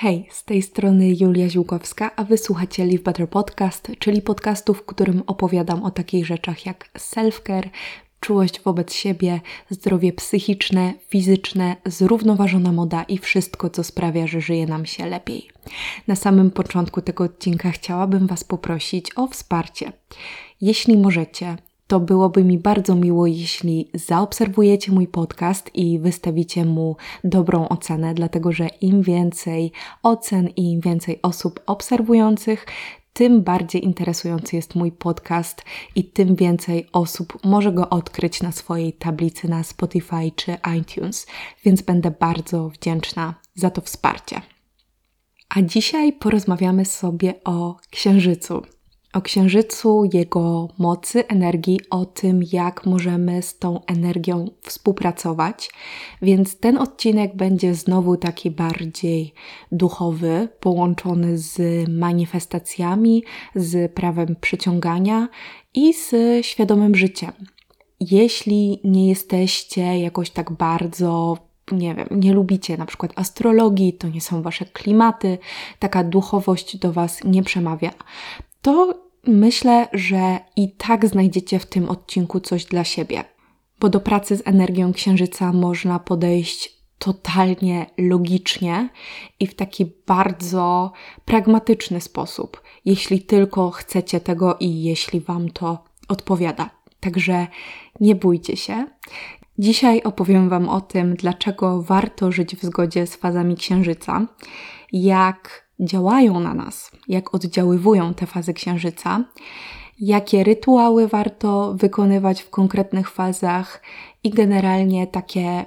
Hej, z tej strony Julia Ziłkowska, a wysłuchacie Live Better Podcast, czyli podcastu, w którym opowiadam o takich rzeczach jak self-care, czułość wobec siebie, zdrowie psychiczne, fizyczne, zrównoważona moda i wszystko, co sprawia, że żyje nam się lepiej. Na samym początku tego odcinka chciałabym Was poprosić o wsparcie. Jeśli możecie, to byłoby mi bardzo miło, jeśli zaobserwujecie mój podcast i wystawicie mu dobrą ocenę, dlatego że im więcej ocen i im więcej osób obserwujących, tym bardziej interesujący jest mój podcast i tym więcej osób może go odkryć na swojej tablicy na Spotify czy iTunes, więc będę bardzo wdzięczna za to wsparcie. A dzisiaj porozmawiamy sobie o księżycu o księżycu, jego mocy, energii, o tym, jak możemy z tą energią współpracować. Więc ten odcinek będzie znowu taki bardziej duchowy, połączony z manifestacjami, z prawem przyciągania i z świadomym życiem. Jeśli nie jesteście jakoś tak bardzo nie wiem, nie lubicie na przykład astrologii, to nie są wasze klimaty, taka duchowość do was nie przemawia, to myślę, że i tak znajdziecie w tym odcinku coś dla siebie, bo do pracy z energią księżyca można podejść totalnie logicznie i w taki bardzo pragmatyczny sposób, jeśli tylko chcecie tego i jeśli Wam to odpowiada. Także nie bójcie się. Dzisiaj opowiem Wam o tym, dlaczego warto żyć w zgodzie z fazami księżyca, jak działają na nas, jak oddziaływują te fazy księżyca, jakie rytuały warto wykonywać w konkretnych fazach i generalnie takie,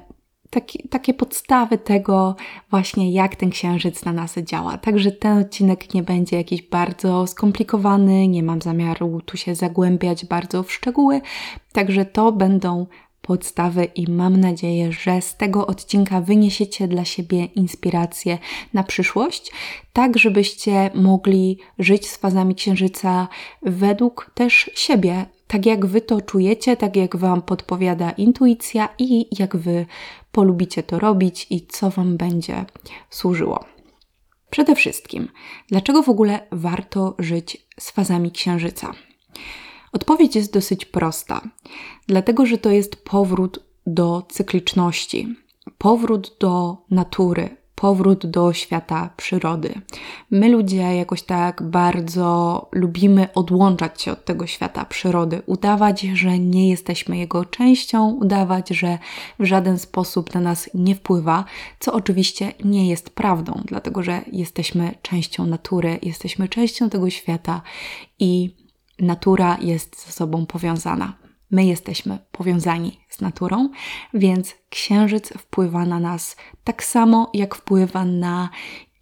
takie, takie podstawy tego właśnie, jak ten księżyc na nas działa. Także ten odcinek nie będzie jakiś bardzo skomplikowany, nie mam zamiaru tu się zagłębiać bardzo w szczegóły, także to będą podstawy i mam nadzieję, że z tego odcinka wyniesiecie dla siebie inspirację na przyszłość, tak żebyście mogli żyć z fazami księżyca według też siebie, tak jak wy to czujecie, tak jak wam podpowiada intuicja i jak wy polubicie to robić i co wam będzie służyło. Przede wszystkim, dlaczego w ogóle warto żyć z fazami księżyca? Odpowiedź jest dosyć prosta, dlatego że to jest powrót do cykliczności, powrót do natury, powrót do świata przyrody. My ludzie jakoś tak bardzo lubimy odłączać się od tego świata przyrody, udawać, że nie jesteśmy jego częścią, udawać, że w żaden sposób na nas nie wpływa, co oczywiście nie jest prawdą, dlatego że jesteśmy częścią natury, jesteśmy częścią tego świata i natura jest ze sobą powiązana. My jesteśmy powiązani z naturą, więc księżyc wpływa na nas tak samo, jak wpływa na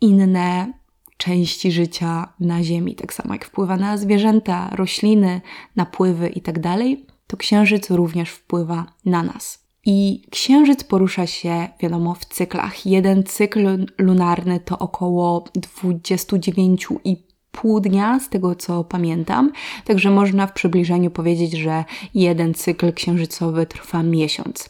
inne części życia na Ziemi, tak samo jak wpływa na zwierzęta, rośliny, napływy itd., tak to księżyc również wpływa na nas. I księżyc porusza się, wiadomo, w cyklach. Jeden cykl lunarny to około 29,5 pół dnia, z tego co pamiętam. Także można w przybliżeniu powiedzieć, że jeden cykl księżycowy trwa miesiąc.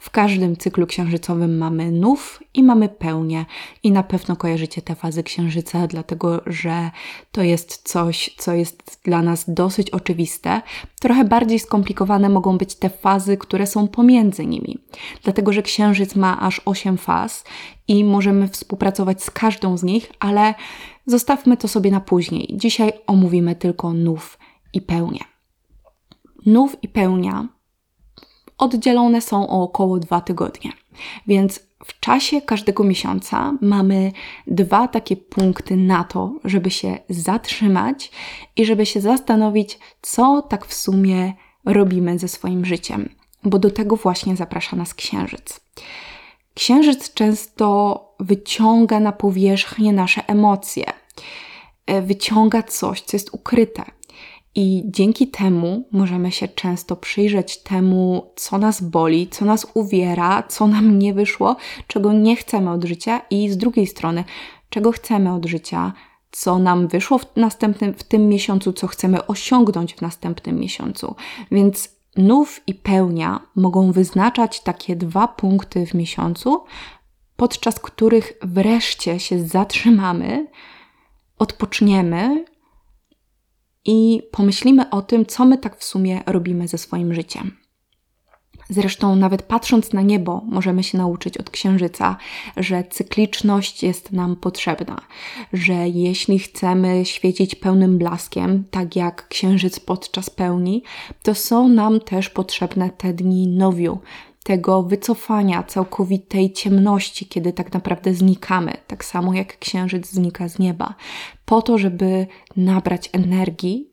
W każdym cyklu księżycowym mamy nów i mamy pełnię. I na pewno kojarzycie te fazy księżyca, dlatego że to jest coś, co jest dla nas dosyć oczywiste. Trochę bardziej skomplikowane mogą być te fazy, które są pomiędzy nimi. Dlatego, że księżyc ma aż 8 faz i możemy współpracować z każdą z nich, ale Zostawmy to sobie na później. Dzisiaj omówimy tylko nów i pełnię. Nów i pełnia oddzielone są o około dwa tygodnie, więc w czasie każdego miesiąca mamy dwa takie punkty na to, żeby się zatrzymać i żeby się zastanowić, co tak w sumie robimy ze swoim życiem, bo do tego właśnie zaprasza nas księżyc. Księżyc często wyciąga na powierzchnię nasze emocje, e, wyciąga coś, co jest ukryte. I dzięki temu możemy się często przyjrzeć temu, co nas boli, co nas uwiera, co nam nie wyszło, czego nie chcemy od życia, i z drugiej strony, czego chcemy od życia, co nam wyszło w następnym, w tym miesiącu, co chcemy osiągnąć w następnym miesiącu. Więc nów i pełnia mogą wyznaczać takie dwa punkty w miesiącu, podczas których wreszcie się zatrzymamy, odpoczniemy i pomyślimy o tym, co my tak w sumie robimy ze swoim życiem. Zresztą, nawet patrząc na niebo, możemy się nauczyć od księżyca, że cykliczność jest nam potrzebna, że jeśli chcemy świecić pełnym blaskiem, tak jak księżyc podczas pełni, to są nam też potrzebne te dni nowiu, tego wycofania całkowitej ciemności, kiedy tak naprawdę znikamy, tak samo jak księżyc znika z nieba, po to, żeby nabrać energii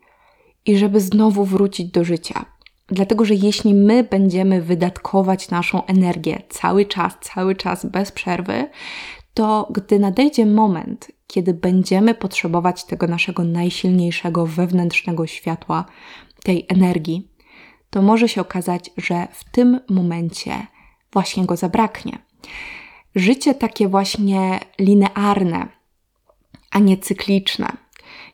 i żeby znowu wrócić do życia. Dlatego, że jeśli my będziemy wydatkować naszą energię cały czas, cały czas bez przerwy, to gdy nadejdzie moment, kiedy będziemy potrzebować tego naszego najsilniejszego wewnętrznego światła, tej energii, to może się okazać, że w tym momencie właśnie go zabraknie. Życie takie właśnie linearne, a nie cykliczne,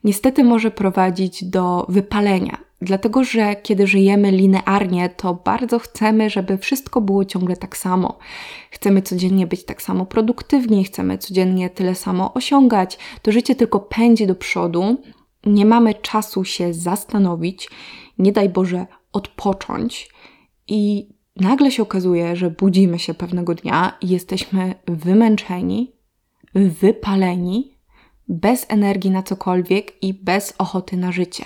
niestety może prowadzić do wypalenia. Dlatego, że kiedy żyjemy linearnie, to bardzo chcemy, żeby wszystko było ciągle tak samo. Chcemy codziennie być tak samo produktywni, chcemy codziennie tyle samo osiągać. To życie tylko pędzi do przodu, nie mamy czasu się zastanowić, nie daj Boże odpocząć i nagle się okazuje, że budzimy się pewnego dnia i jesteśmy wymęczeni, wypaleni, bez energii na cokolwiek i bez ochoty na życie.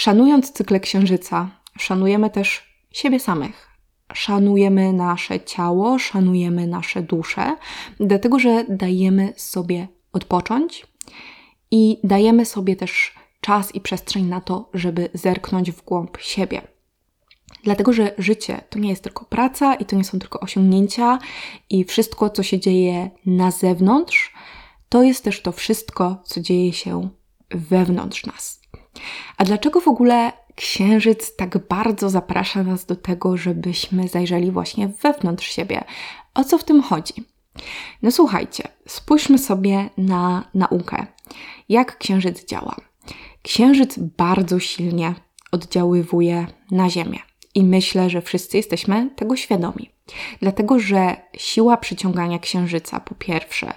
Szanując cykle księżyca, szanujemy też siebie samych. Szanujemy nasze ciało, szanujemy nasze dusze, dlatego że dajemy sobie odpocząć i dajemy sobie też czas i przestrzeń na to, żeby zerknąć w głąb siebie. Dlatego, że życie to nie jest tylko praca i to nie są tylko osiągnięcia i wszystko, co się dzieje na zewnątrz, to jest też to wszystko, co dzieje się wewnątrz nas. A dlaczego w ogóle księżyc tak bardzo zaprasza nas do tego, żebyśmy zajrzeli właśnie wewnątrz siebie? O co w tym chodzi? No słuchajcie, spójrzmy sobie na naukę. Jak księżyc działa? Księżyc bardzo silnie oddziaływuje na Ziemię. I myślę, że wszyscy jesteśmy tego świadomi. Dlatego, że siła przyciągania księżyca, po pierwsze,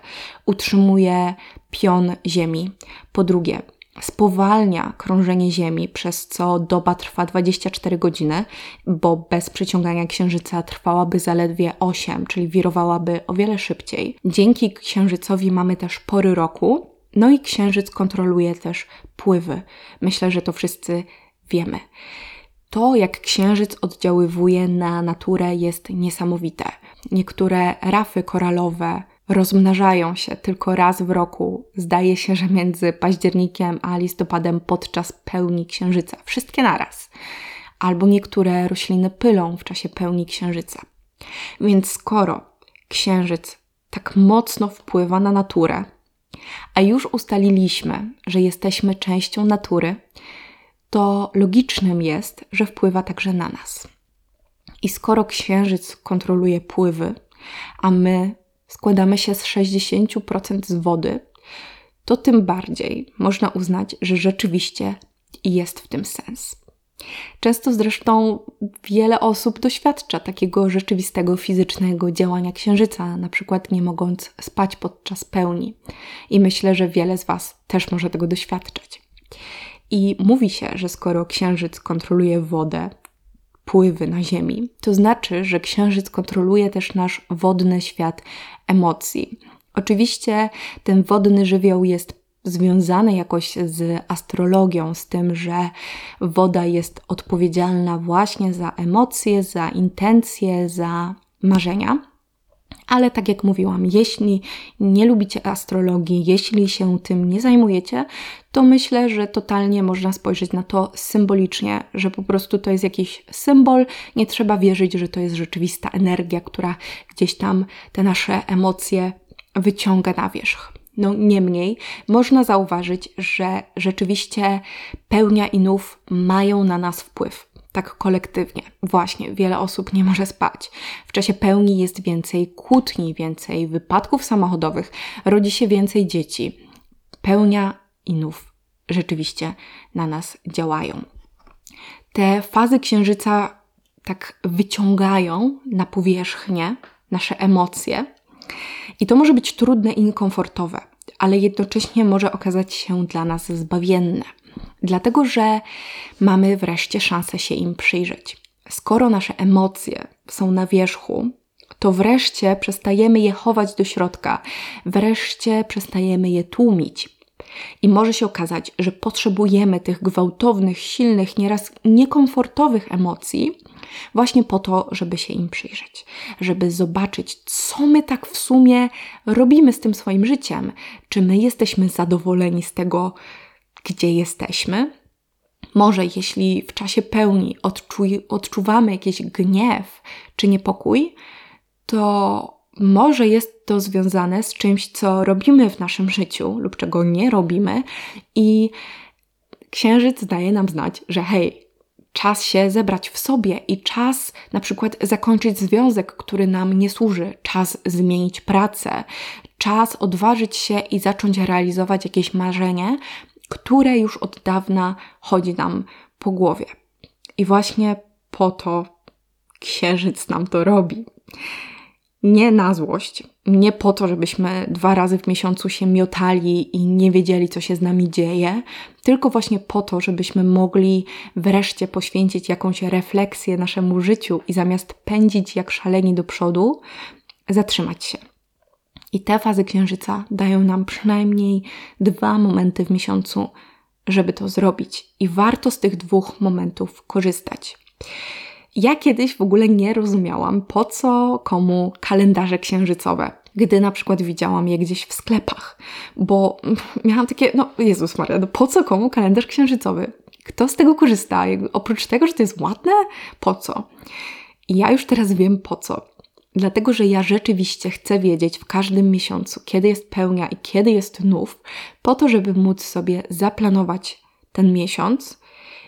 utrzymuje pion Ziemi, po drugie, spowalnia krążenie Ziemi, przez co doba trwa 24 godziny, bo bez przyciągania księżyca trwałaby zaledwie 8, czyli wirowałaby o wiele szybciej. Dzięki księżycowi mamy też pory roku, no i księżyc kontroluje też pływy. Myślę, że to wszyscy wiemy. To, jak księżyc oddziaływuje na naturę, jest niesamowite. Niektóre rafy koralowe rozmnażają się tylko raz w roku. Zdaje się, że między październikiem a listopadem podczas pełni księżyca. Wszystkie naraz. Albo niektóre rośliny pylą w czasie pełni księżyca. Więc skoro księżyc tak mocno wpływa na naturę, a już ustaliliśmy, że jesteśmy częścią natury, to logicznym jest, że wpływa także na nas. I skoro księżyc kontroluje pływy, a my składamy się z 60% z wody, to tym bardziej można uznać, że rzeczywiście jest w tym sens. Często zresztą wiele osób doświadcza takiego rzeczywistego fizycznego działania księżyca, na przykład nie mogąc spać podczas pełni. I myślę, że wiele z Was też może tego doświadczać. I mówi się, że skoro księżyc kontroluje wodę, pływy na Ziemi, to znaczy, że księżyc kontroluje też nasz wodny świat emocji. Oczywiście ten wodny żywioł jest związane jakoś z astrologią, z tym, że woda jest odpowiedzialna właśnie za emocje, za intencje, za marzenia. Ale tak jak mówiłam, jeśli nie lubicie astrologii, jeśli się tym nie zajmujecie, to myślę, że totalnie można spojrzeć na to symbolicznie, że po prostu to jest jakiś symbol. Nie trzeba wierzyć, że to jest rzeczywista energia, która gdzieś tam te nasze emocje wyciąga na wierzch. No niemniej można zauważyć, że rzeczywiście pełnia i nów mają na nas wpływ. Tak kolektywnie. Właśnie, wiele osób nie może spać. W czasie pełni jest więcej kłótni, więcej wypadków samochodowych, rodzi się więcej dzieci. Pełnia i nów rzeczywiście na nas działają. Te fazy księżyca tak wyciągają na powierzchnię nasze emocje, I to może być trudne i niekomfortowe, ale jednocześnie może okazać się dla nas zbawienne, dlatego że mamy wreszcie szansę się im przyjrzeć. Skoro nasze emocje są na wierzchu, to wreszcie przestajemy je chować do środka, wreszcie przestajemy je tłumić. I może się okazać, że potrzebujemy tych gwałtownych, silnych, nieraz niekomfortowych emocji, właśnie po to, żeby się im przyjrzeć, żeby zobaczyć, co my tak w sumie robimy z tym swoim życiem. Czy my jesteśmy zadowoleni z tego, gdzie jesteśmy? Może jeśli w czasie pełni odczuj, odczuwamy jakiś gniew czy niepokój, to może jest to związane z czymś, co robimy w naszym życiu lub czego nie robimy, i księżyc daje nam znać, że hej, czas się zebrać w sobie i czas na przykład zakończyć związek, który nam nie służy, czas zmienić pracę, czas odważyć się i zacząć realizować jakieś marzenie, które już od dawna chodzi nam po głowie. I właśnie po to księżyc nam to robi nie na złość, nie po to, żebyśmy dwa razy w miesiącu się miotali i nie wiedzieli, co się z nami dzieje, tylko właśnie po to, żebyśmy mogli wreszcie poświęcić jakąś refleksję naszemu życiu i zamiast pędzić jak szaleni do przodu, zatrzymać się. I te fazy księżyca dają nam przynajmniej dwa momenty w miesiącu, żeby to zrobić. I warto z tych dwóch momentów korzystać. Ja kiedyś w ogóle nie rozumiałam, po co komu kalendarze księżycowe, gdy na przykład widziałam je gdzieś w sklepach, bo miałam takie, no Jezus Maria, no po co komu kalendarz księżycowy? Kto z tego korzysta? Oprócz tego, że to jest ładne, po co? I ja już teraz wiem po co. Dlatego, że ja rzeczywiście chcę wiedzieć w każdym miesiącu, kiedy jest pełnia i kiedy jest nów, po to, żeby móc sobie zaplanować ten miesiąc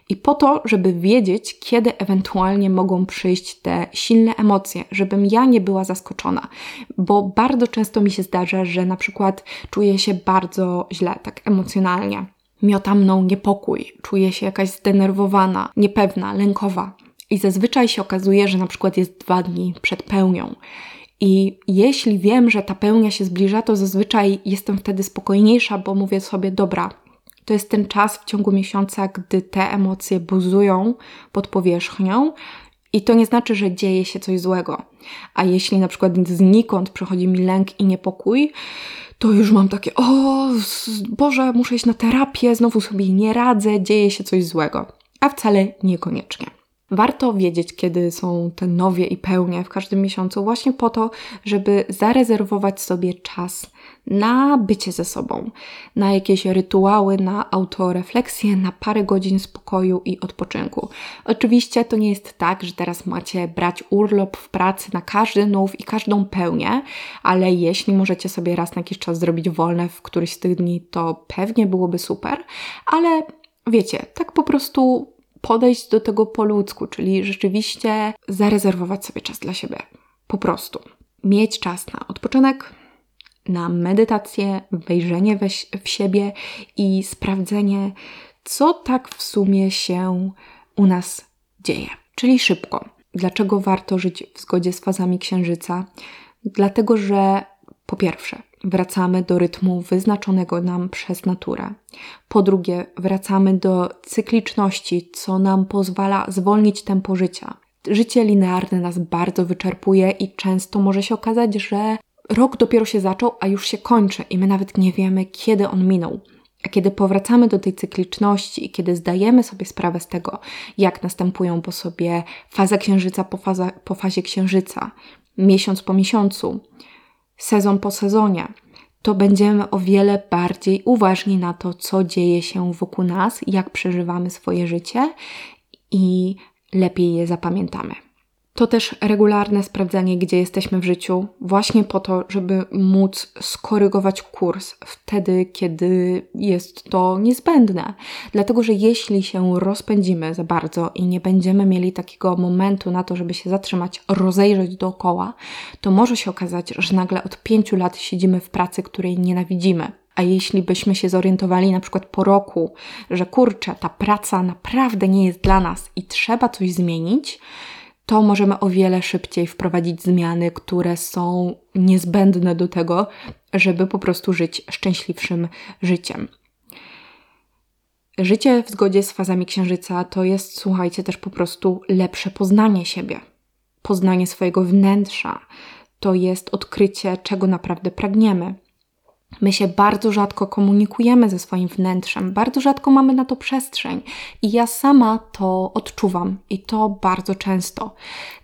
i po to, żeby wiedzieć, kiedy ewentualnie mogą przyjść te silne emocje, żebym ja nie była zaskoczona, bo bardzo często mi się zdarza, że na przykład czuję się bardzo źle, tak emocjonalnie. Miota mną niepokój, czuję się jakaś zdenerwowana, niepewna, lękowa. I zazwyczaj się okazuje, że na przykład jest dwa dni przed pełnią. I jeśli wiem, że ta pełnia się zbliża, to zazwyczaj jestem wtedy spokojniejsza, bo mówię sobie, dobra, to jest ten czas w ciągu miesiąca, gdy te emocje buzują pod powierzchnią. I to nie znaczy, że dzieje się coś złego. A jeśli na przykład znikąd przychodzi mi lęk i niepokój, to już mam takie, o Boże, muszę iść na terapię, znowu sobie nie radzę, dzieje się coś złego. A wcale niekoniecznie. Warto wiedzieć, kiedy są te nowie i pełnie w każdym miesiącu, właśnie po to, żeby zarezerwować sobie czas na bycie ze sobą, na jakieś rytuały, na autorefleksję, na parę godzin spokoju i odpoczynku. Oczywiście to nie jest tak, że teraz macie brać urlop w pracy na każdy nów i każdą pełnię, ale jeśli możecie sobie raz na jakiś czas zrobić wolne w któryś z tych dni, to pewnie byłoby super, ale wiecie, tak po prostu podejść do tego po ludzku, czyli rzeczywiście zarezerwować sobie czas dla siebie. Po prostu. Mieć czas na odpoczynek, na medytację, wejrzenie we, w siebie i sprawdzenie, co tak w sumie się u nas dzieje. Czyli szybko. Dlaczego warto żyć w zgodzie z fazami księżyca? Dlatego, że po pierwsze, wracamy do rytmu wyznaczonego nam przez naturę. Po drugie, wracamy do cykliczności, co nam pozwala zwolnić tempo życia. Życie linearne nas bardzo wyczerpuje i często może się okazać, że rok dopiero się zaczął, a już się kończy i my nawet nie wiemy, kiedy on minął. A kiedy powracamy do tej cykliczności i kiedy zdajemy sobie sprawę z tego, jak następują po sobie faza księżyca po, faza, po fazie księżyca, miesiąc po miesiącu, sezon po sezonie, to będziemy o wiele bardziej uważni na to, co dzieje się wokół nas, jak przeżywamy swoje życie i lepiej je zapamiętamy. To też regularne sprawdzanie, gdzie jesteśmy w życiu, właśnie po to, żeby móc skorygować kurs wtedy, kiedy jest to niezbędne. Dlatego, że jeśli się rozpędzimy za bardzo i nie będziemy mieli takiego momentu na to, żeby się zatrzymać, rozejrzeć dookoła, to może się okazać, że nagle od pięciu lat siedzimy w pracy, której nienawidzimy. A jeśli byśmy się zorientowali na przykład po roku, że kurczę, ta praca naprawdę nie jest dla nas i trzeba coś zmienić, to możemy o wiele szybciej wprowadzić zmiany, które są niezbędne do tego, żeby po prostu żyć szczęśliwszym życiem. Życie w zgodzie z fazami księżyca to jest, słuchajcie, też po prostu lepsze poznanie siebie, poznanie swojego wnętrza. To jest odkrycie, czego naprawdę pragniemy. My się bardzo rzadko komunikujemy ze swoim wnętrzem, bardzo rzadko mamy na to przestrzeń i ja sama to odczuwam i to bardzo często.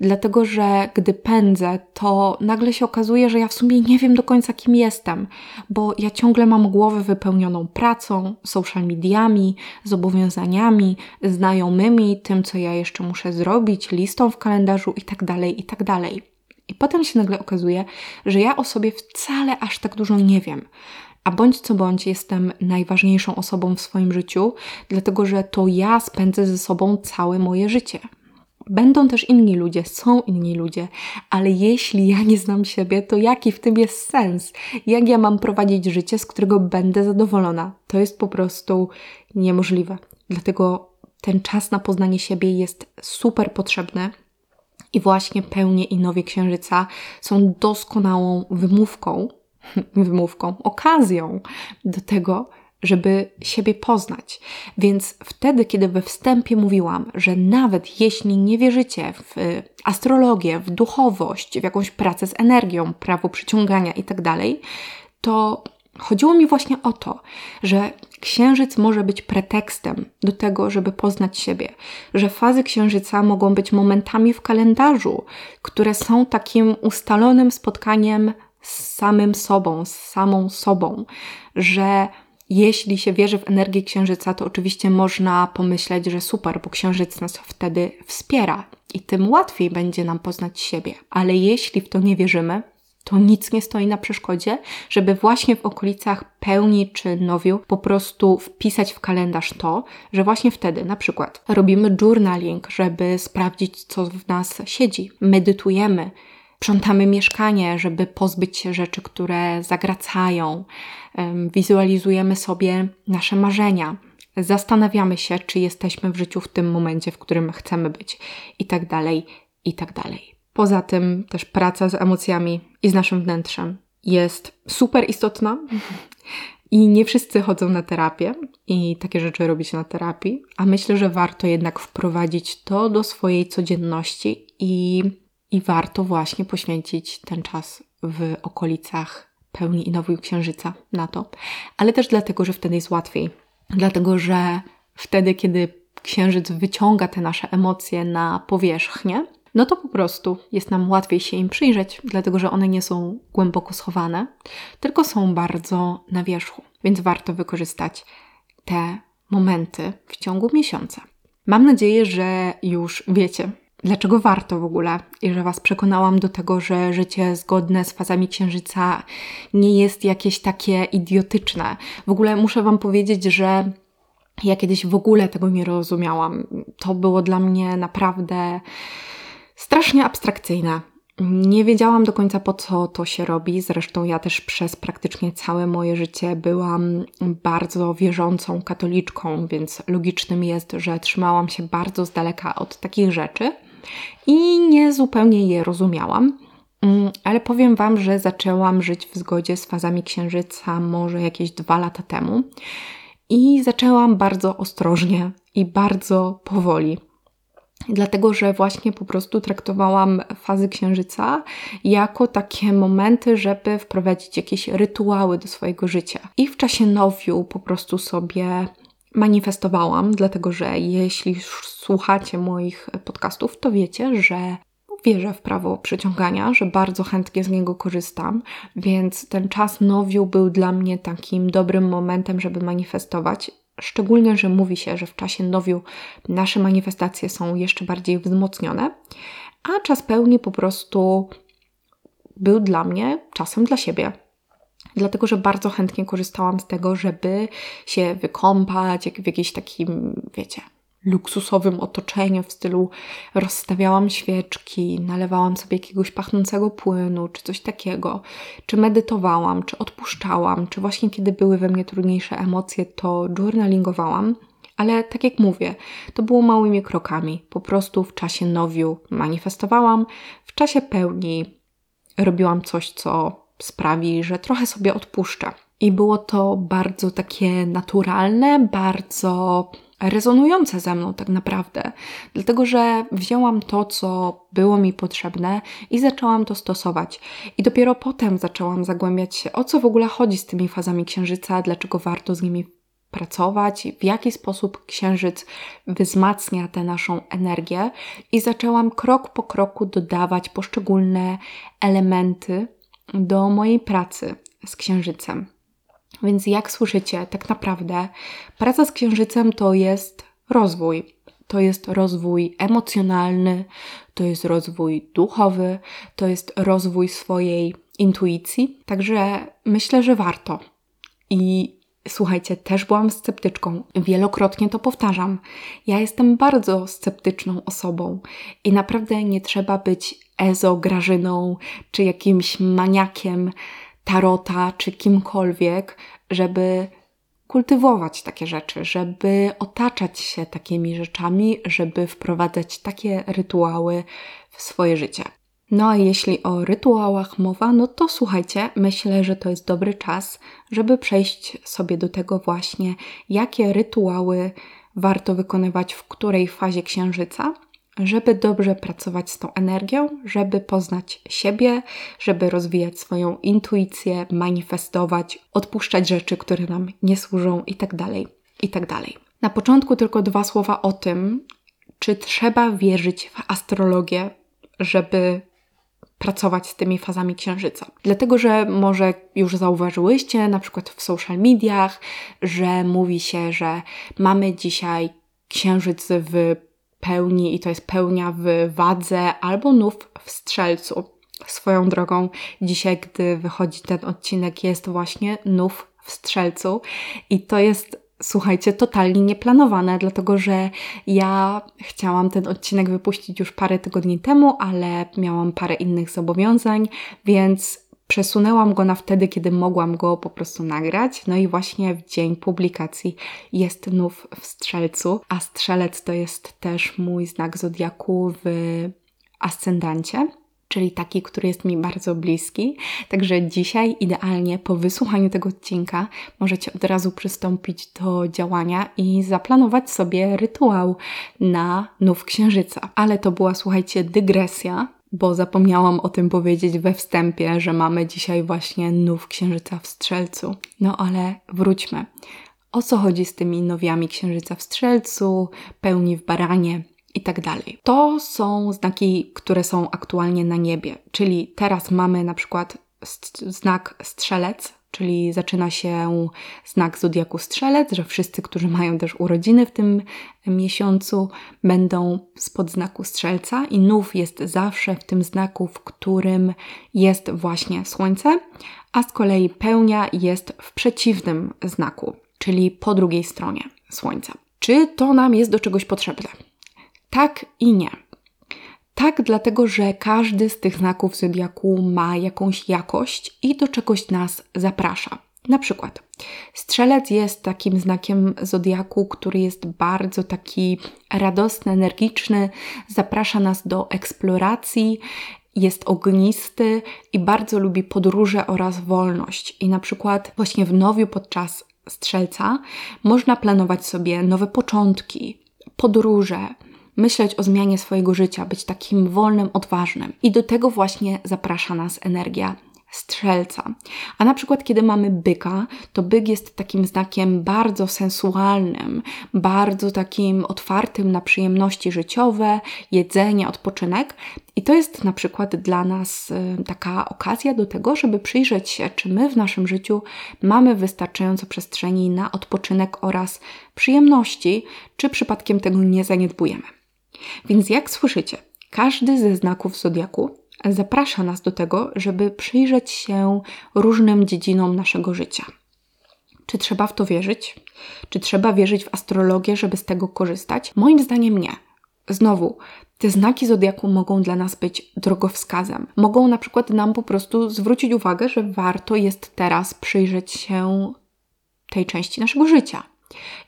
Dlatego, że gdy pędzę, to nagle się okazuje, że ja w sumie nie wiem do końca kim jestem, bo ja ciągle mam głowę wypełnioną pracą, social mediami, zobowiązaniami, znajomymi, tym co ja jeszcze muszę zrobić, listą w kalendarzu itd. Tak itd. I potem się nagle okazuje, że ja o sobie wcale aż tak dużo nie wiem. A bądź co bądź jestem najważniejszą osobą w swoim życiu, dlatego że to ja spędzę ze sobą całe moje życie. Będą też inni ludzie, są inni ludzie, ale jeśli ja nie znam siebie, to jaki w tym jest sens? Jak ja mam prowadzić życie, z którego będę zadowolona? To jest po prostu niemożliwe. Dlatego ten czas na poznanie siebie jest super potrzebny i właśnie pełnie i nowie księżyca są doskonałą wymówką, wymówką, okazją do tego, żeby siebie poznać. Więc wtedy, kiedy we wstępie mówiłam, że nawet jeśli nie wierzycie w astrologię, w duchowość, w jakąś pracę z energią, prawo przyciągania itd., tak to chodziło mi właśnie o to, że Księżyc może być pretekstem do tego, żeby poznać siebie, że fazy księżyca mogą być momentami w kalendarzu, które są takim ustalonym spotkaniem z samym sobą, z samą sobą, że jeśli się wierzy w energię księżyca, to oczywiście można pomyśleć, że super, bo księżyc nas wtedy wspiera i tym łatwiej będzie nam poznać siebie. Ale jeśli w to nie wierzymy, to nic nie stoi na przeszkodzie, żeby właśnie w okolicach pełni czy nowiu po prostu wpisać w kalendarz to, że właśnie wtedy na przykład robimy journaling, żeby sprawdzić, co w nas siedzi, medytujemy, sprzątamy mieszkanie, żeby pozbyć się rzeczy, które zagracają, wizualizujemy sobie nasze marzenia. Zastanawiamy się, czy jesteśmy w życiu w tym momencie, w którym chcemy być, i tak dalej, i tak dalej. Poza tym też praca z emocjami i z naszym wnętrzem jest super istotna. I nie wszyscy chodzą na terapię i takie rzeczy robi się na terapii, a myślę, że warto jednak wprowadzić to do swojej codzienności i, i warto właśnie poświęcić ten czas w okolicach pełni i nowego księżyca na to. Ale też dlatego, że wtedy jest łatwiej. Dlatego, że wtedy, kiedy księżyc wyciąga te nasze emocje na powierzchnię, no to po prostu jest nam łatwiej się im przyjrzeć, dlatego że one nie są głęboko schowane, tylko są bardzo na wierzchu, więc warto wykorzystać te momenty w ciągu miesiąca. Mam nadzieję, że już wiecie, dlaczego warto w ogóle i że Was przekonałam do tego, że życie zgodne z fazami księżyca nie jest jakieś takie idiotyczne. W ogóle muszę Wam powiedzieć, że ja kiedyś w ogóle tego nie rozumiałam. To było dla mnie naprawdę strasznie abstrakcyjna. Nie wiedziałam do końca po co to się robi. Zresztą ja też przez praktycznie całe moje życie byłam bardzo wierzącą katoliczką, więc logicznym jest, że trzymałam się bardzo z daleka od takich rzeczy i nie zupełnie je rozumiałam. Mm, ale powiem Wam, że zaczęłam żyć w zgodzie z fazami księżyca może jakieś dwa lata temu i zaczęłam bardzo ostrożnie i bardzo powoli Dlatego, że właśnie po prostu traktowałam fazy księżyca jako takie momenty, żeby wprowadzić jakieś rytuały do swojego życia. I w czasie nowiu po prostu sobie manifestowałam, dlatego że jeśli słuchacie moich podcastów, to wiecie, że wierzę w prawo przyciągania, że bardzo chętnie z niego korzystam, więc ten czas nowiu był dla mnie takim dobrym momentem, żeby manifestować Szczególnie, że mówi się, że w czasie nowiu nasze manifestacje są jeszcze bardziej wzmocnione, a czas pełni po prostu był dla mnie czasem dla siebie. Dlatego, że bardzo chętnie korzystałam z tego, żeby się wykąpać w jakimś takim, wiecie, luksusowym otoczeniu w stylu rozstawiałam świeczki, nalewałam sobie jakiegoś pachnącego płynu, czy coś takiego, czy medytowałam, czy odpuszczałam, czy właśnie kiedy były we mnie trudniejsze emocje, to journalingowałam, Ale tak jak mówię, to było małymi krokami. Po prostu w czasie nowiu manifestowałam, w czasie pełni robiłam coś, co sprawi, że trochę sobie odpuszczę. I było to bardzo takie naturalne, bardzo rezonujące ze mną tak naprawdę, dlatego że wzięłam to, co było mi potrzebne i zaczęłam to stosować. I dopiero potem zaczęłam zagłębiać się, o co w ogóle chodzi z tymi fazami księżyca, dlaczego warto z nimi pracować, w jaki sposób księżyc wzmacnia tę naszą energię, i zaczęłam krok po kroku dodawać poszczególne elementy do mojej pracy z księżycem. Więc jak słyszycie, tak naprawdę praca z księżycem to jest rozwój. To jest rozwój emocjonalny, to jest rozwój duchowy, to jest rozwój swojej intuicji. Także myślę, że warto. I słuchajcie, też byłam sceptyczką. Wielokrotnie to powtarzam. Ja jestem bardzo sceptyczną osobą i naprawdę nie trzeba być ezo, grażyną czy jakimś maniakiem tarota czy kimkolwiek, żeby kultywować takie rzeczy, żeby otaczać się takimi rzeczami, żeby wprowadzać takie rytuały w swoje życie. No a jeśli o rytuałach mowa, no to słuchajcie, myślę, że to jest dobry czas, żeby przejść sobie do tego właśnie, jakie rytuały warto wykonywać w której fazie księżyca, żeby dobrze pracować z tą energią, żeby poznać siebie, żeby rozwijać swoją intuicję, manifestować, odpuszczać rzeczy, które nam nie służą itd. Tak itd. Tak Na początku tylko dwa słowa o tym, czy trzeba wierzyć w astrologię, żeby pracować z tymi fazami księżyca. Dlatego, że może już zauważyłyście, na przykład w social mediach, że mówi się, że mamy dzisiaj księżyc w pełni i to jest pełnia w wadze albo nów w strzelcu. Swoją drogą, dzisiaj, gdy wychodzi ten odcinek, jest właśnie nów w strzelcu i to jest słuchajcie, totalnie nieplanowane, dlatego że ja chciałam ten odcinek wypuścić już parę tygodni temu, ale miałam parę innych zobowiązań, więc Przesunęłam go na wtedy, kiedy mogłam go po prostu nagrać. No i właśnie w dzień publikacji jest nów w strzelcu, a strzelec to jest też mój znak zodiaku w ascendancie czyli taki, który jest mi bardzo bliski. Także dzisiaj, idealnie po wysłuchaniu tego odcinka, możecie od razu przystąpić do działania i zaplanować sobie rytuał na nów księżyca. Ale to była, słuchajcie, dygresja bo zapomniałam o tym powiedzieć we wstępie, że mamy dzisiaj właśnie nów księżyca w strzelcu. No ale wróćmy. O co chodzi z tymi nowiami księżyca w strzelcu, pełni w baranie i tak dalej? To są znaki, które są aktualnie na niebie, czyli teraz mamy na przykład znak strzelec, czyli zaczyna się znak zodiaku strzelec, że wszyscy, którzy mają też urodziny w tym miesiącu, będą spod znaku strzelca i nów jest zawsze w tym znaku, w którym jest właśnie słońce, a z kolei pełnia jest w przeciwnym znaku, czyli po drugiej stronie słońca. Czy to nam jest do czegoś potrzebne? Tak i nie. Tak, dlatego że każdy z tych znaków zodiaku ma jakąś jakość i do czegoś nas zaprasza. Na przykład strzelec jest takim znakiem zodiaku, który jest bardzo taki radosny, energiczny, zaprasza nas do eksploracji, jest ognisty i bardzo lubi podróże oraz wolność. I na przykład właśnie w nowiu podczas strzelca można planować sobie nowe początki, podróże, myśleć o zmianie swojego życia, być takim wolnym, odważnym. I do tego właśnie zaprasza nas energia strzelca. A na przykład, kiedy mamy byka, to byk jest takim znakiem bardzo sensualnym, bardzo takim otwartym na przyjemności życiowe, jedzenie, odpoczynek. I to jest na przykład dla nas y, taka okazja do tego, żeby przyjrzeć się, czy my w naszym życiu mamy wystarczająco przestrzeni na odpoczynek oraz przyjemności, czy przypadkiem tego nie zaniedbujemy. Więc jak słyszycie, każdy ze znaków zodiaku zaprasza nas do tego, żeby przyjrzeć się różnym dziedzinom naszego życia. Czy trzeba w to wierzyć? Czy trzeba wierzyć w astrologię, żeby z tego korzystać? Moim zdaniem nie. Znowu, te znaki zodiaku mogą dla nas być drogowskazem. Mogą na przykład nam po prostu zwrócić uwagę, że warto jest teraz przyjrzeć się tej części naszego życia.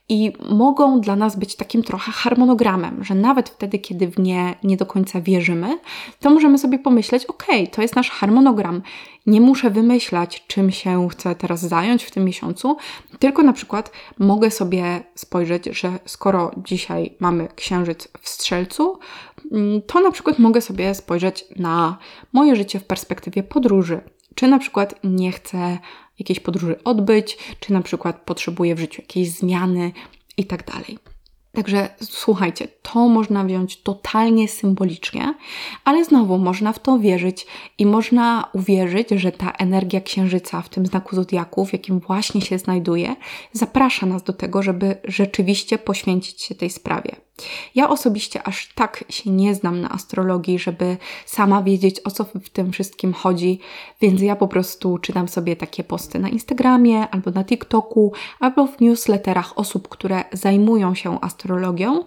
I mogą dla nas być takim trochę harmonogramem, że nawet wtedy, kiedy w nie nie do końca wierzymy, to możemy sobie pomyśleć: OK, to jest nasz harmonogram. Nie muszę wymyślać, czym się chcę teraz zająć w tym miesiącu, tylko na przykład mogę sobie spojrzeć, że skoro dzisiaj mamy księżyc w strzelcu, mm, to na przykład mogę sobie spojrzeć na moje życie w perspektywie podróży. Czy na przykład nie chcę jakiejś podróży odbyć, czy na przykład potrzebuję w życiu jakiejś zmiany i tak dalej. Także słuchajcie, to można wziąć totalnie symbolicznie, ale znowu można w to wierzyć i można uwierzyć, że ta energia księżyca w tym znaku zodiaku, w jakim właśnie się znajduje, zaprasza nas do tego, żeby rzeczywiście poświęcić się tej sprawie. Ja osobiście aż tak się nie znam na astrologii, żeby sama wiedzieć o co w tym wszystkim chodzi, więc ja po prostu czytam sobie takie posty na Instagramie albo na TikToku, albo w newsletterach osób, które zajmują się astrologią,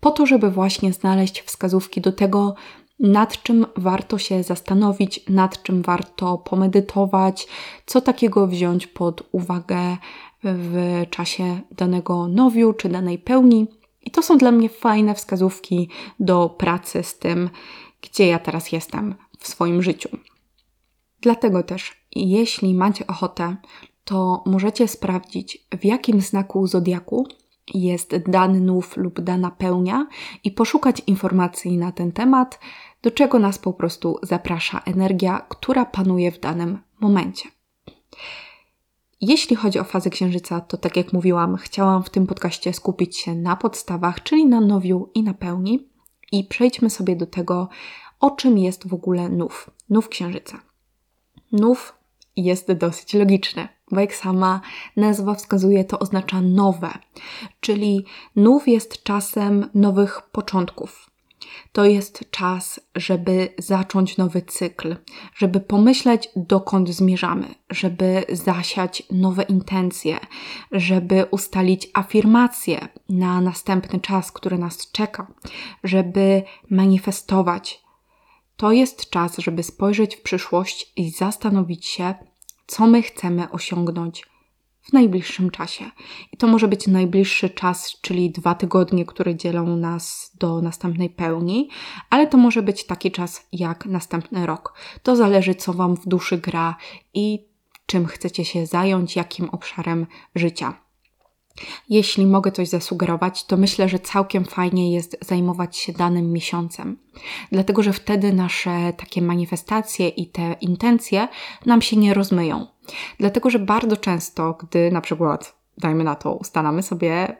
po to, żeby właśnie znaleźć wskazówki do tego, nad czym warto się zastanowić, nad czym warto pomedytować, co takiego wziąć pod uwagę w czasie danego nowiu czy danej pełni. I to są dla mnie fajne wskazówki do pracy z tym, gdzie ja teraz jestem w swoim życiu. Dlatego też, jeśli macie ochotę, to możecie sprawdzić, w jakim znaku zodiaku jest dany nów lub dana pełnia i poszukać informacji na ten temat, do czego nas po prostu zaprasza energia, która panuje w danym momencie. Jeśli chodzi o fazę księżyca, to tak jak mówiłam, chciałam w tym podcaście skupić się na podstawach, czyli na nowiu i na pełni. I przejdźmy sobie do tego, o czym jest w ogóle nów, nów księżyca. Nów jest dosyć logiczny, bo jak sama nazwa wskazuje, to oznacza nowe, czyli nów jest czasem nowych początków, to jest czas, żeby zacząć nowy cykl, żeby pomyśleć, dokąd zmierzamy, żeby zasiać nowe intencje, żeby ustalić afirmacje na następny czas, który nas czeka, żeby manifestować. To jest czas, żeby spojrzeć w przyszłość i zastanowić się, co my chcemy osiągnąć w najbliższym czasie. I to może być najbliższy czas, czyli dwa tygodnie, które dzielą nas do następnej pełni, ale to może być taki czas jak następny rok. To zależy, co Wam w duszy gra i czym chcecie się zająć, jakim obszarem życia. Jeśli mogę coś zasugerować, to myślę, że całkiem fajnie jest zajmować się danym miesiącem, dlatego że wtedy nasze takie manifestacje i te intencje nam się nie rozmyją. Dlatego, że bardzo często, gdy na przykład, dajmy na to, ustalamy sobie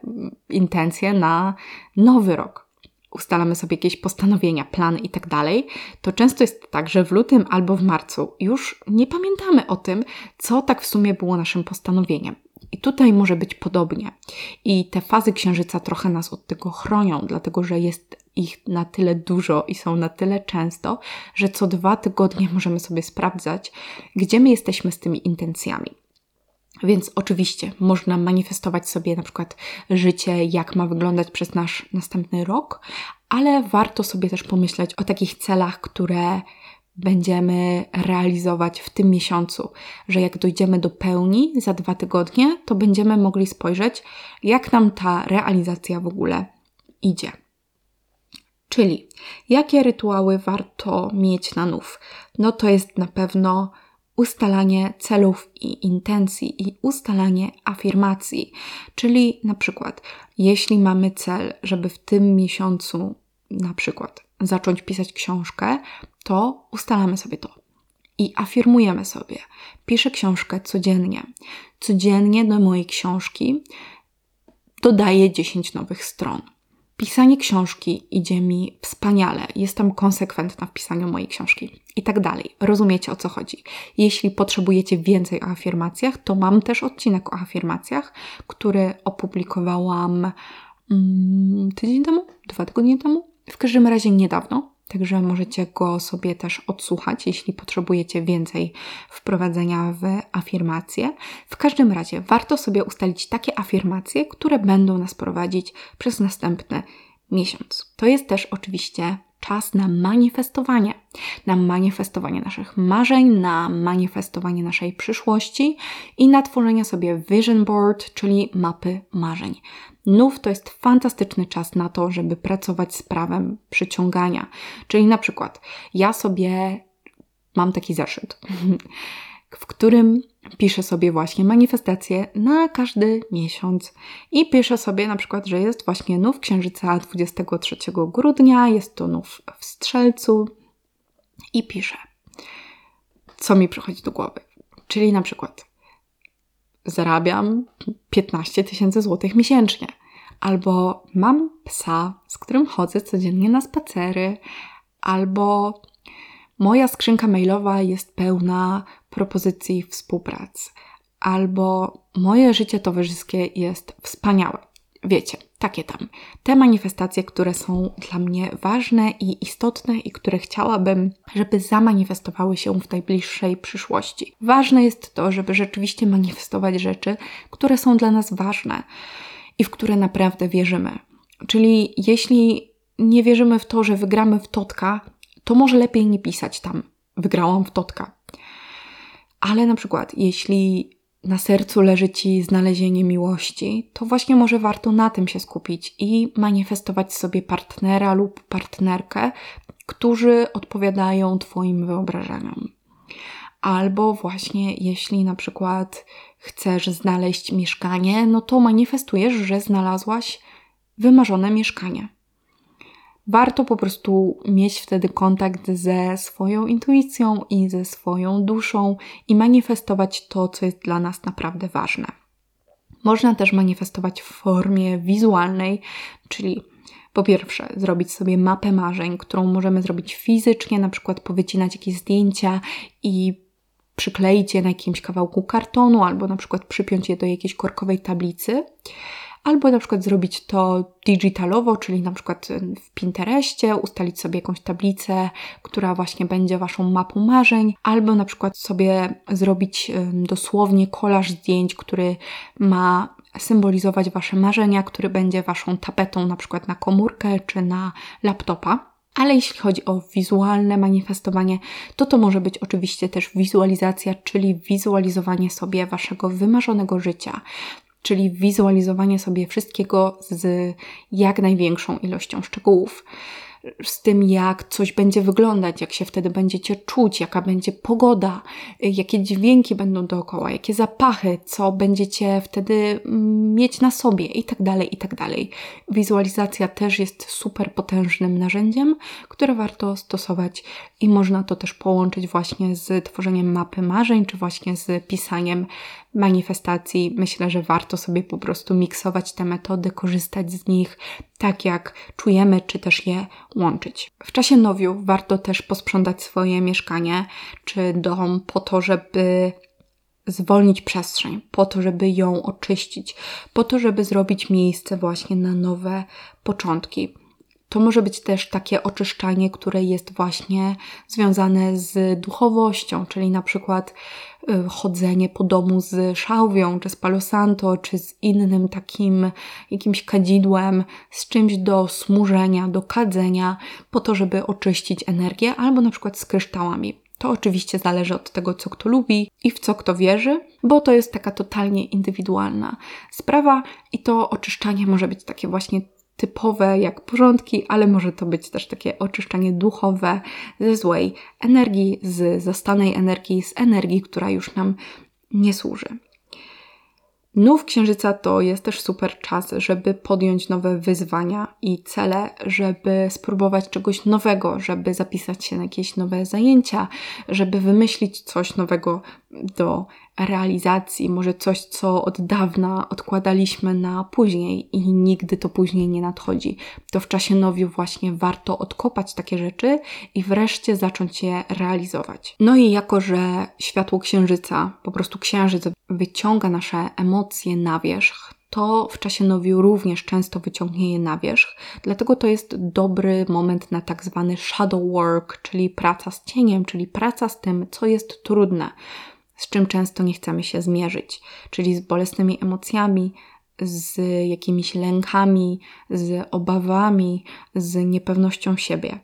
intencje na nowy rok, ustalamy sobie jakieś postanowienia, plany i tak dalej, to często jest tak, że w lutym albo w marcu już nie pamiętamy o tym, co tak w sumie było naszym postanowieniem. I tutaj może być podobnie. I te fazy księżyca trochę nas od tego chronią, dlatego że jest ich na tyle dużo i są na tyle często, że co dwa tygodnie możemy sobie sprawdzać, gdzie my jesteśmy z tymi intencjami. Więc oczywiście można manifestować sobie na przykład życie, jak ma wyglądać przez nasz następny rok, ale warto sobie też pomyśleć o takich celach, które będziemy realizować w tym miesiącu, że jak dojdziemy do pełni za dwa tygodnie, to będziemy mogli spojrzeć, jak nam ta realizacja w ogóle idzie. Czyli jakie rytuały warto mieć na nów? No to jest na pewno ustalanie celów i intencji i ustalanie afirmacji. Czyli na przykład, jeśli mamy cel, żeby w tym miesiącu na przykład zacząć pisać książkę, to ustalamy sobie to i afirmujemy sobie. Piszę książkę codziennie. Codziennie do mojej książki dodaję 10 nowych stron. Pisanie książki idzie mi wspaniale. Jestem konsekwentna w pisaniu mojej książki i tak dalej. Rozumiecie o co chodzi. Jeśli potrzebujecie więcej o afirmacjach, to mam też odcinek o afirmacjach, który opublikowałam mm, tydzień temu, dwa tygodnie temu. W każdym razie niedawno, Także możecie go sobie też odsłuchać, jeśli potrzebujecie więcej wprowadzenia w afirmacje. W każdym razie warto sobie ustalić takie afirmacje, które będą nas prowadzić przez następny miesiąc. To jest też oczywiście czas na manifestowanie. Na manifestowanie naszych marzeń, na manifestowanie naszej przyszłości i na tworzenie sobie vision board, czyli mapy marzeń. Nów to jest fantastyczny czas na to, żeby pracować z prawem przyciągania. Czyli na przykład ja sobie mam taki zeszyt, w którym piszę sobie właśnie manifestacje na każdy miesiąc i piszę sobie na przykład, że jest właśnie nów księżyca 23 grudnia, jest to nów w strzelcu i piszę, co mi przychodzi do głowy. Czyli na przykład zarabiam 15 tysięcy złotych miesięcznie, albo mam psa, z którym chodzę codziennie na spacery, albo moja skrzynka mailowa jest pełna propozycji współpracy, albo moje życie towarzyskie jest wspaniałe. Wiecie, takie tam. Te manifestacje, które są dla mnie ważne i istotne i które chciałabym, żeby zamanifestowały się w najbliższej przyszłości. Ważne jest to, żeby rzeczywiście manifestować rzeczy, które są dla nas ważne i w które naprawdę wierzymy. Czyli jeśli nie wierzymy w to, że wygramy w totka, to może lepiej nie pisać tam wygrałam w totka. Ale na przykład, jeśli na sercu leży Ci znalezienie miłości, to właśnie może warto na tym się skupić i manifestować sobie partnera lub partnerkę, którzy odpowiadają Twoim wyobrażeniom. Albo właśnie, jeśli na przykład chcesz znaleźć mieszkanie, no to manifestujesz, że znalazłaś wymarzone mieszkanie. Warto po prostu mieć wtedy kontakt ze swoją intuicją i ze swoją duszą i manifestować to, co jest dla nas naprawdę ważne. Można też manifestować w formie wizualnej, czyli po pierwsze, zrobić sobie mapę marzeń, którą możemy zrobić fizycznie, na przykład powycinać jakieś zdjęcia i przykleić je na jakimś kawałku kartonu, albo na przykład przypiąć je do jakiejś korkowej tablicy albo na przykład zrobić to digitalowo, czyli na przykład w Pinterestie ustalić sobie jakąś tablicę, która właśnie będzie Waszą mapą marzeń, albo na przykład sobie zrobić dosłownie kolaż zdjęć, który ma symbolizować Wasze marzenia, który będzie Waszą tapetą na przykład na komórkę czy na laptopa. Ale jeśli chodzi o wizualne manifestowanie, to to może być oczywiście też wizualizacja, czyli wizualizowanie sobie waszego wymarzonego życia, czyli wizualizowanie sobie wszystkiego z jak największą ilością szczegółów z tym, jak coś będzie wyglądać, jak się wtedy będziecie czuć, jaka będzie pogoda, jakie dźwięki będą dookoła, jakie zapachy, co będziecie wtedy mm, mieć na sobie i tak dalej, i tak dalej. Wizualizacja też jest super potężnym narzędziem, które warto stosować i można to też połączyć właśnie z tworzeniem mapy marzeń, czy właśnie z pisaniem manifestacji. Myślę, że warto sobie po prostu miksować te metody, korzystać z nich tak, jak czujemy, czy też je łączyć. W czasie nowiu warto też posprzątać swoje mieszkanie czy dom po to, żeby zwolnić przestrzeń, po to, żeby ją oczyścić, po to, żeby zrobić miejsce właśnie na nowe początki. To może być też takie oczyszczanie, które jest właśnie związane z duchowością, czyli na przykład y, chodzenie po domu z szałwią, czy z palo santo, czy z innym takim jakimś kadzidłem, z czymś do smużenia, do kadzenia, po to, żeby oczyścić energię, albo na przykład z kryształami. To oczywiście zależy od tego, co kto lubi i w co kto wierzy, bo to jest taka totalnie indywidualna sprawa i to oczyszczanie może być takie właśnie typowe jak porządki, ale może to być też takie oczyszczanie duchowe ze złej energii, z zastanej energii, z energii, która już nam nie służy. Nów księżyca to jest też super czas, żeby podjąć nowe wyzwania i cele, żeby spróbować czegoś nowego, żeby zapisać się na jakieś nowe zajęcia, żeby wymyślić coś nowego do realizacji, może coś, co od dawna odkładaliśmy na później i nigdy to później nie nadchodzi. To w czasie nowiu właśnie warto odkopać takie rzeczy i wreszcie zacząć je realizować. No i jako, że światło księżyca, po prostu księżyc wyciąga nasze emocje na wierzch, to w czasie nowiu również często wyciągnie je na wierzch. Dlatego to jest dobry moment na tak zwany shadow work, czyli praca z cieniem, czyli praca z tym, co jest trudne z czym często nie chcemy się zmierzyć, czyli z bolesnymi emocjami, z jakimiś lękami, z obawami, z niepewnością siebie.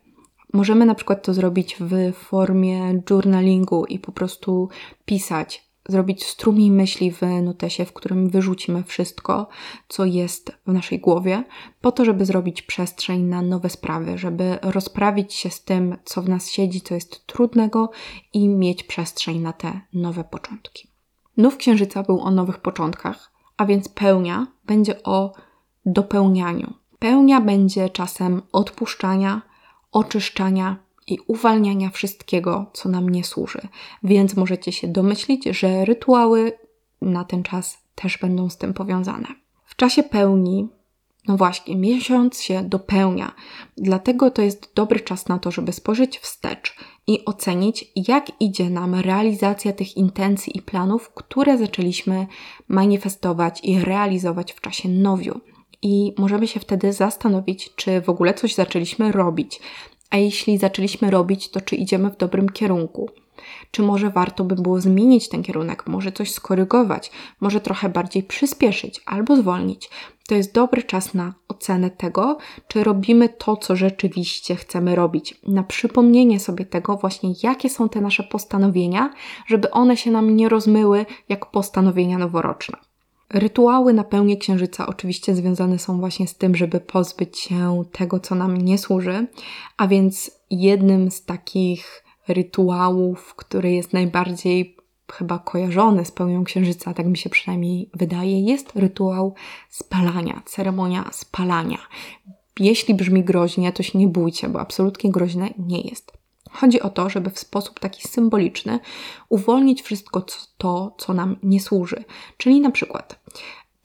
Możemy na przykład to zrobić w formie journalingu i po prostu pisać, zrobić strumień myśli w notesie, w którym wyrzucimy wszystko, co jest w naszej głowie, po to, żeby zrobić przestrzeń na nowe sprawy, żeby rozprawić się z tym, co w nas siedzi, co jest trudnego i mieć przestrzeń na te nowe początki. Nów Księżyca był o nowych początkach, a więc pełnia będzie o dopełnianiu. Pełnia będzie czasem odpuszczania, oczyszczania i uwalniania wszystkiego, co nam nie służy. Więc możecie się domyślić, że rytuały na ten czas też będą z tym powiązane. W czasie pełni, no właśnie, miesiąc się dopełnia, dlatego to jest dobry czas na to, żeby spojrzeć wstecz i ocenić, jak idzie nam realizacja tych intencji i planów, które zaczęliśmy manifestować i realizować w czasie nowiu. I możemy się wtedy zastanowić, czy w ogóle coś zaczęliśmy robić, a jeśli zaczęliśmy robić, to czy idziemy w dobrym kierunku? Czy może warto by było zmienić ten kierunek, może coś skorygować, może trochę bardziej przyspieszyć albo zwolnić? To jest dobry czas na ocenę tego, czy robimy to, co rzeczywiście chcemy robić, na przypomnienie sobie tego, właśnie jakie są te nasze postanowienia, żeby one się nam nie rozmyły jak postanowienia noworoczne. Rytuały na pełnię księżyca oczywiście związane są właśnie z tym, żeby pozbyć się tego, co nam nie służy, a więc jednym z takich rytuałów, który jest najbardziej chyba kojarzony z pełnią księżyca, tak mi się przynajmniej wydaje, jest rytuał spalania, ceremonia spalania. Jeśli brzmi groźnie, to się nie bójcie, bo absolutnie groźne nie jest. Chodzi o to, żeby w sposób taki symboliczny uwolnić wszystko to, co nam nie służy. Czyli na przykład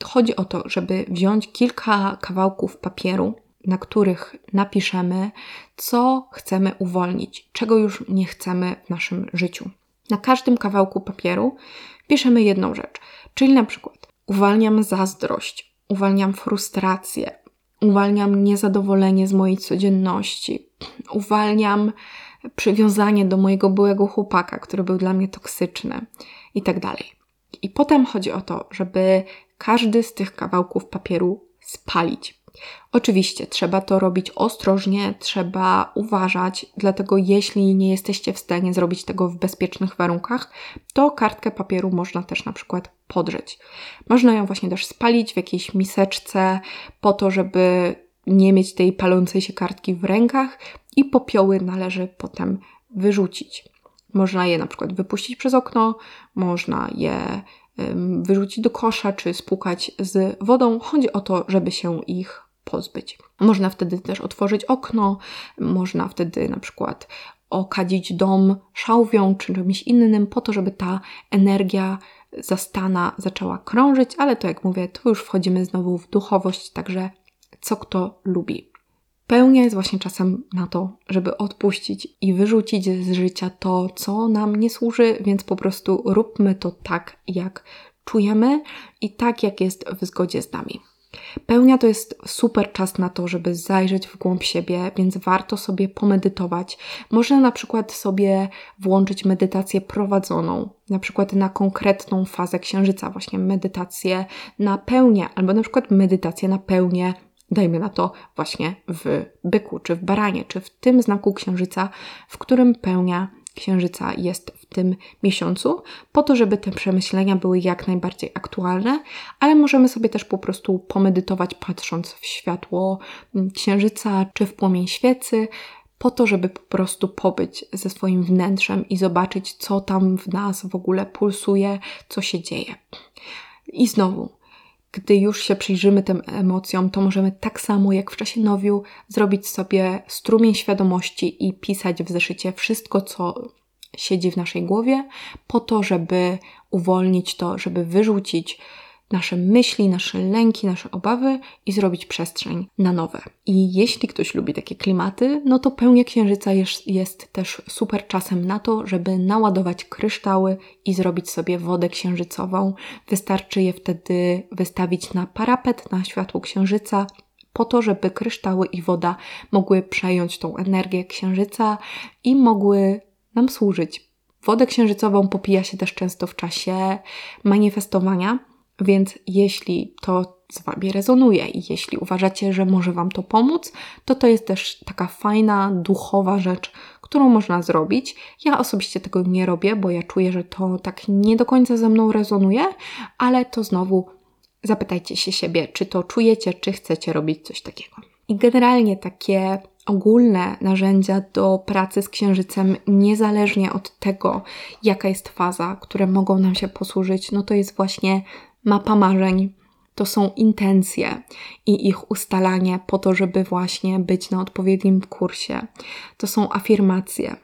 chodzi o to, żeby wziąć kilka kawałków papieru, na których napiszemy, co chcemy uwolnić, czego już nie chcemy w naszym życiu. Na każdym kawałku papieru piszemy jedną rzecz, czyli na przykład uwalniam zazdrość, uwalniam frustrację, uwalniam niezadowolenie z mojej codzienności, uwalniam przywiązanie do mojego byłego chłopaka, który był dla mnie toksyczny i tak dalej. I potem chodzi o to, żeby każdy z tych kawałków papieru spalić. Oczywiście trzeba to robić ostrożnie, trzeba uważać, dlatego jeśli nie jesteście w stanie zrobić tego w bezpiecznych warunkach, to kartkę papieru można też na przykład podrzeć. Można ją właśnie też spalić w jakiejś miseczce po to, żeby nie mieć tej palącej się kartki w rękach i popioły należy potem wyrzucić. Można je na przykład wypuścić przez okno, można je wyrzucić do kosza czy spłukać z wodą. Chodzi o to, żeby się ich pozbyć. Można wtedy też otworzyć okno, można wtedy na przykład okadzić dom szałwią czy czymś innym, po to, żeby ta energia zastana zaczęła krążyć, ale to jak mówię, tu już wchodzimy znowu w duchowość, także co kto lubi. Pełnia jest właśnie czasem na to, żeby odpuścić i wyrzucić z życia to, co nam nie służy, więc po prostu róbmy to tak, jak czujemy i tak, jak jest w zgodzie z nami. Pełnia to jest super czas na to, żeby zajrzeć w głąb siebie, więc warto sobie pomedytować. Można na przykład sobie włączyć medytację prowadzoną, na przykład na konkretną fazę księżyca, właśnie medytację na pełnię, albo na przykład medytację na pełnię dajmy na to właśnie w byku, czy w baranie, czy w tym znaku księżyca, w którym pełnia księżyca jest w tym miesiącu, po to, żeby te przemyślenia były jak najbardziej aktualne, ale możemy sobie też po prostu pomedytować, patrząc w światło mm, księżyca czy w płomień świecy, po to, żeby po prostu pobyć ze swoim wnętrzem i zobaczyć, co tam w nas w ogóle pulsuje, co się dzieje. I znowu, gdy już się przyjrzymy tym emocjom, to możemy tak samo jak w czasie nowiu zrobić sobie strumień świadomości i pisać w zeszycie wszystko, co siedzi w naszej głowie, po to, żeby uwolnić to, żeby wyrzucić nasze myśli, nasze lęki, nasze obawy i zrobić przestrzeń na nowe. I jeśli ktoś lubi takie klimaty, no to pełnia księżyca jest, jest też super czasem na to, żeby naładować kryształy i zrobić sobie wodę księżycową. Wystarczy je wtedy wystawić na parapet, na światło księżyca, po to, żeby kryształy i woda mogły przejąć tą energię księżyca i mogły nam służyć. Wodę księżycową popija się też często w czasie manifestowania, więc jeśli to z Wami rezonuje. I jeśli uważacie, że może Wam to pomóc, to to jest też taka fajna, duchowa rzecz, którą można zrobić. Ja osobiście tego nie robię, bo ja czuję, że to tak nie do końca ze mną rezonuje, ale to znowu zapytajcie się siebie, czy to czujecie, czy chcecie robić coś takiego. I generalnie takie ogólne narzędzia do pracy z księżycem, niezależnie od tego, jaka jest faza, które mogą nam się posłużyć, no to jest właśnie mapa marzeń, to są intencje i ich ustalanie po to, żeby właśnie być na odpowiednim kursie. To są afirmacje,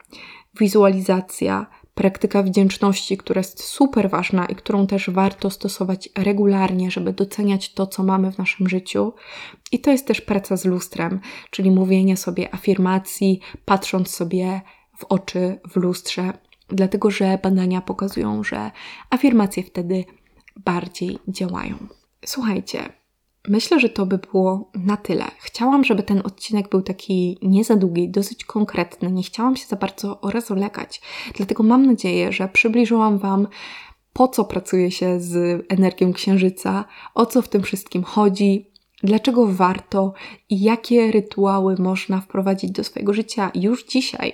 wizualizacja, praktyka wdzięczności, która jest super ważna i którą też warto stosować regularnie, żeby doceniać to, co mamy w naszym życiu. I to jest też praca z lustrem, czyli mówienie sobie afirmacji, patrząc sobie w oczy w lustrze, dlatego że badania pokazują, że afirmacje wtedy bardziej działają. Słuchajcie, Myślę, że to by było na tyle. Chciałam, żeby ten odcinek był taki nie za długi, dosyć konkretny. Nie chciałam się za bardzo rozwlekać. Dlatego mam nadzieję, że przybliżyłam Wam, po co pracuje się z energią księżyca, o co w tym wszystkim chodzi, dlaczego warto i jakie rytuały można wprowadzić do swojego życia już dzisiaj.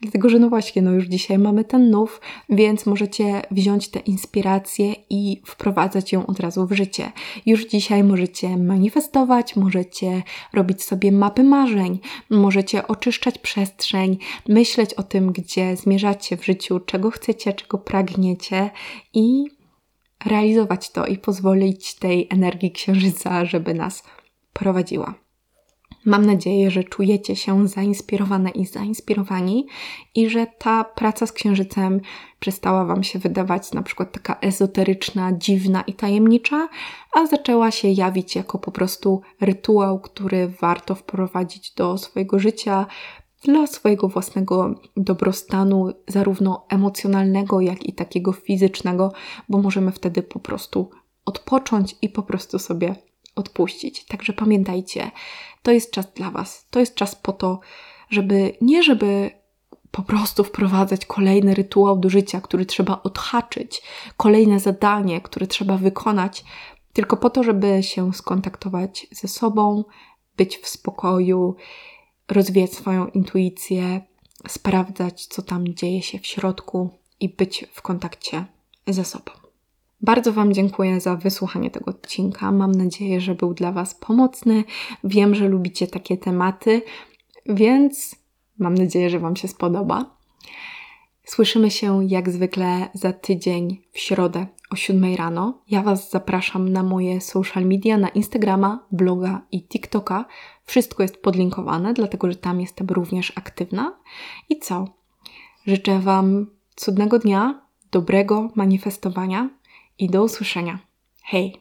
Dlatego, że no właśnie, no już dzisiaj mamy ten nów, więc możecie wziąć tę inspirację i wprowadzać ją od razu w życie. Już dzisiaj możecie manifestować, możecie robić sobie mapy marzeń, możecie oczyszczać przestrzeń, myśleć o tym, gdzie zmierzacie w życiu, czego chcecie, czego pragniecie i realizować to i pozwolić tej energii księżyca, żeby nas prowadziła. Mam nadzieję, że czujecie się zainspirowane i zainspirowani i że ta praca z księżycem przestała Wam się wydawać na przykład taka ezoteryczna, dziwna i tajemnicza, a zaczęła się jawić jako po prostu rytuał, który warto wprowadzić do swojego życia, dla swojego własnego dobrostanu, zarówno emocjonalnego, jak i takiego fizycznego, bo możemy wtedy po prostu odpocząć i po prostu sobie odpuścić. Także pamiętajcie, to jest czas dla Was. To jest czas po to, żeby nie żeby po prostu wprowadzać kolejny rytuał do życia, który trzeba odhaczyć, kolejne zadanie, które trzeba wykonać, tylko po to, żeby się skontaktować ze sobą, być w spokoju rozwijać swoją intuicję, sprawdzać, co tam dzieje się w środku i być w kontakcie ze sobą. Bardzo Wam dziękuję za wysłuchanie tego odcinka. Mam nadzieję, że był dla Was pomocny. Wiem, że lubicie takie tematy, więc mam nadzieję, że Wam się spodoba. Słyszymy się jak zwykle za tydzień w środę o 7 rano. Ja Was zapraszam na moje social media, na Instagrama, bloga i TikToka. Wszystko jest podlinkowane, dlatego że tam jestem również aktywna. I co? Życzę Wam cudnego dnia, dobrego manifestowania i do usłyszenia. Hej!